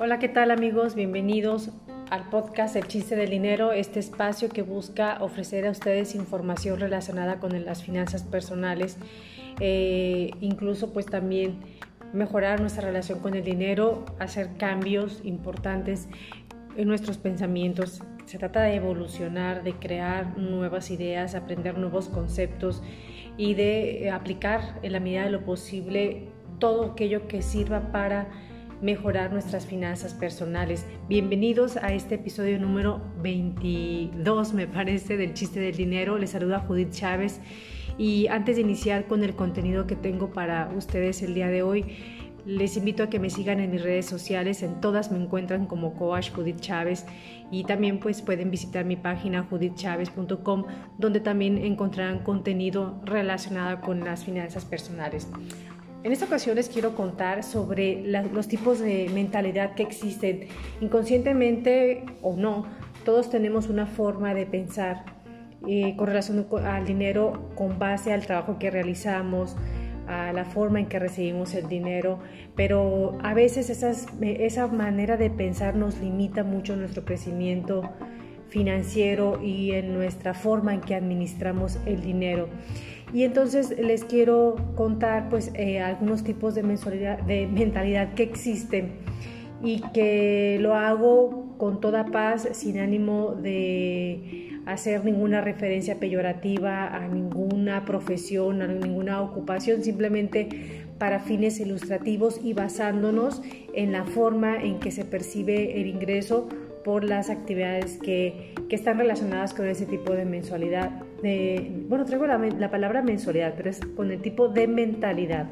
Hola, ¿qué tal amigos? Bienvenidos al podcast El chiste del dinero, este espacio que busca ofrecer a ustedes información relacionada con las finanzas personales, eh, incluso pues también mejorar nuestra relación con el dinero, hacer cambios importantes en nuestros pensamientos. Se trata de evolucionar, de crear nuevas ideas, aprender nuevos conceptos y de aplicar en la medida de lo posible todo aquello que sirva para mejorar nuestras finanzas personales. Bienvenidos a este episodio número 22, me parece, del chiste del dinero. Les saluda Judith Chávez y antes de iniciar con el contenido que tengo para ustedes el día de hoy, les invito a que me sigan en mis redes sociales, en todas me encuentran como Coach Judith Chávez y también pues pueden visitar mi página judithchávez.com donde también encontrarán contenido relacionado con las finanzas personales. En esta ocasión les quiero contar sobre los tipos de mentalidad que existen. Inconscientemente o no, todos tenemos una forma de pensar eh, con relación al dinero con base al trabajo que realizamos, a la forma en que recibimos el dinero, pero a veces esa manera de pensar nos limita mucho nuestro crecimiento financiero y en nuestra forma en que administramos el dinero. Y entonces les quiero contar pues eh, algunos tipos de, de mentalidad que existen y que lo hago con toda paz, sin ánimo de hacer ninguna referencia peyorativa a ninguna profesión, a ninguna ocupación, simplemente para fines ilustrativos y basándonos en la forma en que se percibe el ingreso por las actividades que, que están relacionadas con ese tipo de mensualidad. De, bueno, traigo la, la, palabra mensualidad, pero es con el tipo de mentalidad.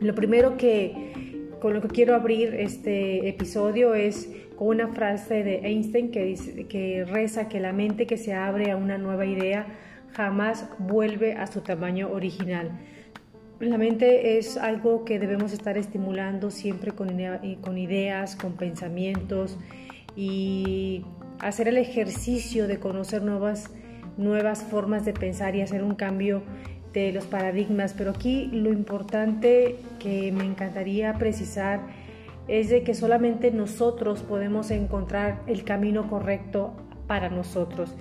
Lo primero que, con lo que quiero abrir este episodio es con una frase de Einstein que, dice, que reza que la mente que se abre a una nueva idea jamás vuelve a su tamaño original. La mente es algo que debemos estar estimulando siempre con, con ideas, con pensamientos, y hacer el ejercicio de conocer nuevas, nuevas formas de pensar y hacer un cambio de los paradigmas. Pero aquí lo importante que me encantaría precisar es de que solamente nosotros podemos encontrar el camino correcto para nosotros.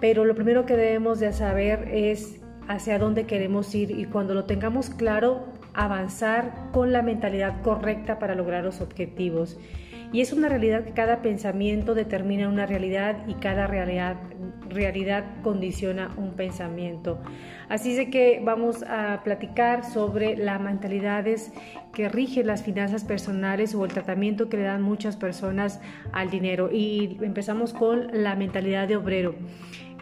Pero lo primero que debemos de saber es hacia dónde queremos ir y cuando lo tengamos claro, avanzar con la mentalidad correcta para lograr los objetivos. Y es una realidad que cada pensamiento determina una realidad y cada realidad, realidad condiciona un pensamiento. Así es que vamos a platicar sobre las mentalidades que rigen las finanzas personales o el tratamiento que le dan muchas personas al dinero. Y empezamos con la mentalidad de obrero.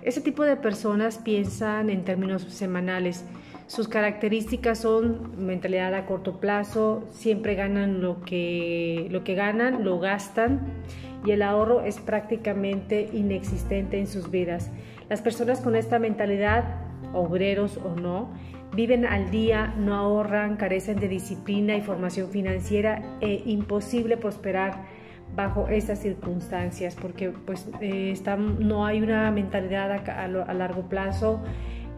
Ese tipo de personas piensan en términos semanales sus características son mentalidad a corto plazo, siempre ganan lo que, lo que ganan, lo gastan y el ahorro es prácticamente inexistente en sus vidas. Las personas con esta mentalidad, obreros o no, viven al día, no ahorran, carecen de disciplina y formación financiera e imposible prosperar bajo estas circunstancias porque pues eh, no hay una mentalidad a largo plazo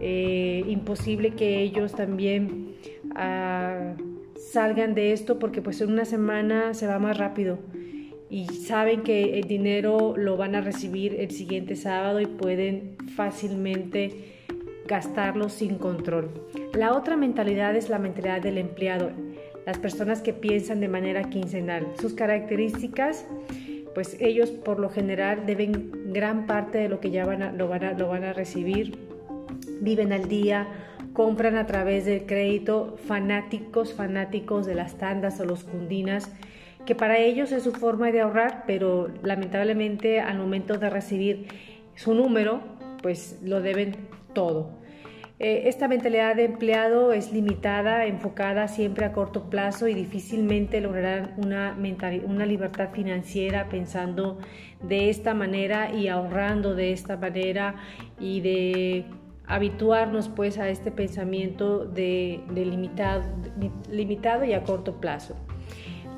eh, imposible que ellos también ah, salgan de esto porque pues en una semana se va más rápido y saben que el dinero lo van a recibir el siguiente sábado y pueden fácilmente gastarlo sin control. La otra mentalidad es la mentalidad del empleado, las personas que piensan de manera quincenal. Sus características, pues ellos por lo general deben gran parte de lo que ya van lo, van a, lo van a recibir viven al día, compran a través del crédito, fanáticos, fanáticos de las tandas o los cundinas, que para ellos es su forma de ahorrar, pero lamentablemente al momento de recibir su número, pues lo deben todo. Eh, esta mentalidad de empleado es limitada, enfocada siempre a corto plazo y difícilmente lograrán una, una libertad financiera pensando de esta manera y ahorrando de esta manera y de habituarnos pues a este pensamiento de, limitado, limitado y a corto plazo.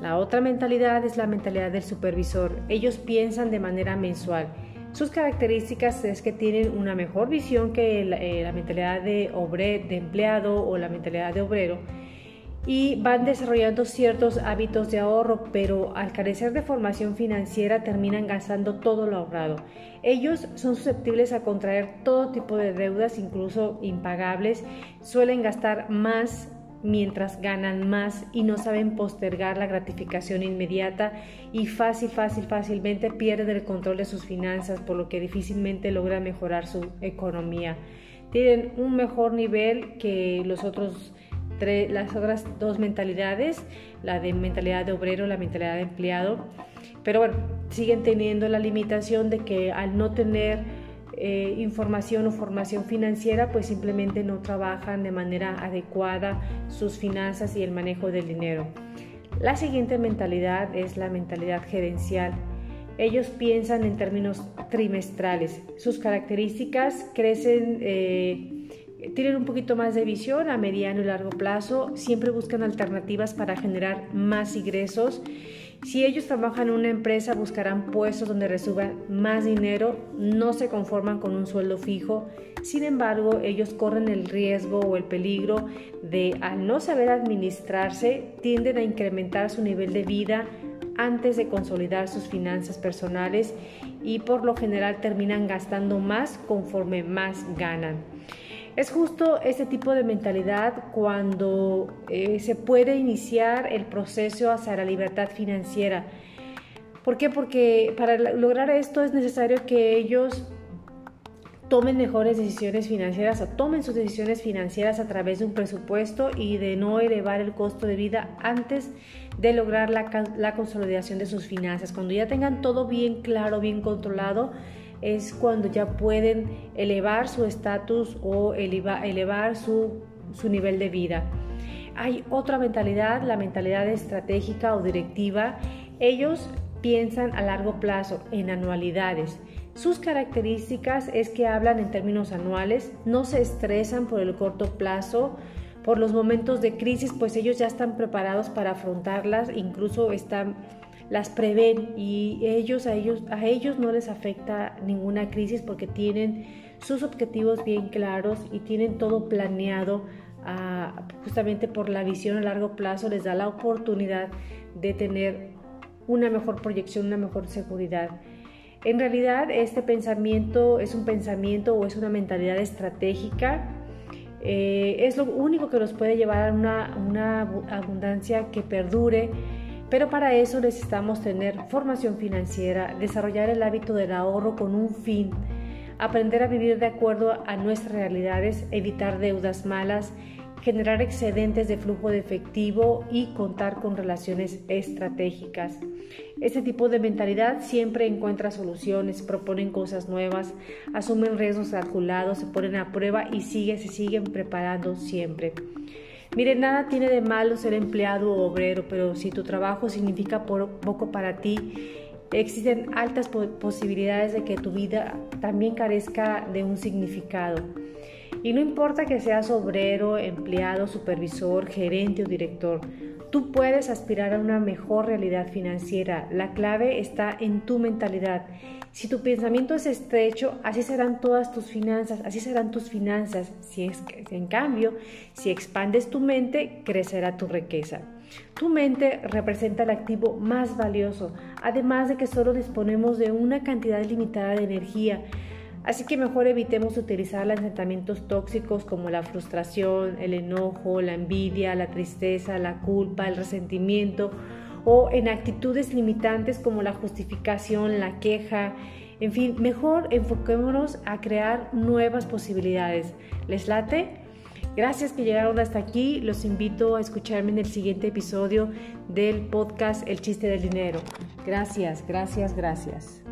La otra mentalidad es la mentalidad del supervisor. Ellos piensan de manera mensual. Sus características es que tienen una mejor visión que la, eh, mentalidad de, de empleado o la mentalidad de obrero y van desarrollando ciertos hábitos de ahorro, pero al carecer de formación financiera terminan gastando todo lo ahorrado. Ellos son susceptibles a contraer todo tipo de deudas, incluso impagables, suelen gastar más mientras ganan más y no saben postergar la gratificación inmediata y fácil, fácil, fácilmente pierden el control de sus finanzas, por lo que difícilmente logran mejorar su economía. Tienen un mejor nivel que los otros las otras dos mentalidades, la de mentalidad de obrero, la mentalidad de empleado, pero bueno, siguen teniendo la limitación de que al no tener eh, información o formación financiera, pues simplemente no trabajan de manera adecuada sus finanzas y el manejo del dinero. La siguiente mentalidad es la mentalidad gerencial. Ellos piensan en términos trimestrales. Sus características crecen, eh, tienen un poquito más de visión a mediano y largo plazo, siempre buscan alternativas para generar más ingresos si ellos trabajan en una empresa, buscarán puestos donde reciban más dinero, no se conforman con un sueldo fijo. Sin embargo, ellos corren el riesgo o el peligro de, al no saber administrarse, tienden a incrementar su nivel de vida antes de consolidar sus finanzas personales y por lo general terminan gastando más conforme más ganan. Es justo este tipo de mentalidad cuando eh, se puede iniciar el proceso hacia la libertad financiera. ¿Por qué? Porque para lograr esto es necesario que ellos tomen mejores decisiones financieras o tomen sus decisiones financieras a través de un presupuesto y de no elevar el costo de vida antes de lograr la, la consolidación de sus finanzas. Cuando ya tengan todo bien claro, bien controlado, es cuando ya pueden elevar su estatus o elevar su, su nivel de vida. Hay otra mentalidad, la mentalidad estratégica o directiva. Ellos piensan a largo plazo, en anualidades. Sus características es que hablan en términos anuales, no se estresan por el corto plazo, por los momentos de crisis, pues ellos ya están preparados para afrontarlas, incluso están las prevén y ellos a ellos a ellos no les afecta ninguna crisis porque tienen sus objetivos bien claros y tienen todo planeado ah, justamente por la visión a largo plazo les da la oportunidad de tener una mejor proyección, una mejor seguridad. En realidad este pensamiento es un pensamiento o es una mentalidad estratégica. Eh, es lo único que nos puede llevar a una, una abundancia que perdure pero para eso necesitamos tener formación financiera, desarrollar el hábito del ahorro con un fin, aprender a vivir de acuerdo a nuestras realidades, evitar deudas malas, generar excedentes de flujo de efectivo y contar con relaciones estratégicas. Este tipo de mentalidad siempre encuentra soluciones, proponen cosas nuevas, asumen riesgos calculados, se ponen a prueba y sigue, se siguen preparando siempre. Mire, nada tiene de malo ser empleado o obrero, pero si tu trabajo significa poco para ti, existen altas posibilidades de que tu vida también carezca de un significado. Y no importa que seas obrero, empleado, supervisor, gerente o director, tú puedes aspirar a una mejor realidad financiera. La clave está en tu mentalidad si tu pensamiento es estrecho, así serán todas tus finanzas, así serán tus finanzas. Si es que, en cambio, si expandes tu mente, crecerá tu riqueza. Tu mente representa el activo más valioso, además de que solo disponemos de una cantidad limitada de energía. Así que mejor evitemos utilizar los sentimientos tóxicos como la frustración, el enojo, la envidia, la tristeza, la culpa, el resentimiento o en actitudes limitantes como la justificación, la queja, en fin, mejor enfoquémonos a crear nuevas posibilidades. ¿Les late? Gracias que llegaron hasta aquí. Los invito a escucharme en el siguiente episodio del podcast El chiste del dinero. Gracias, gracias, gracias.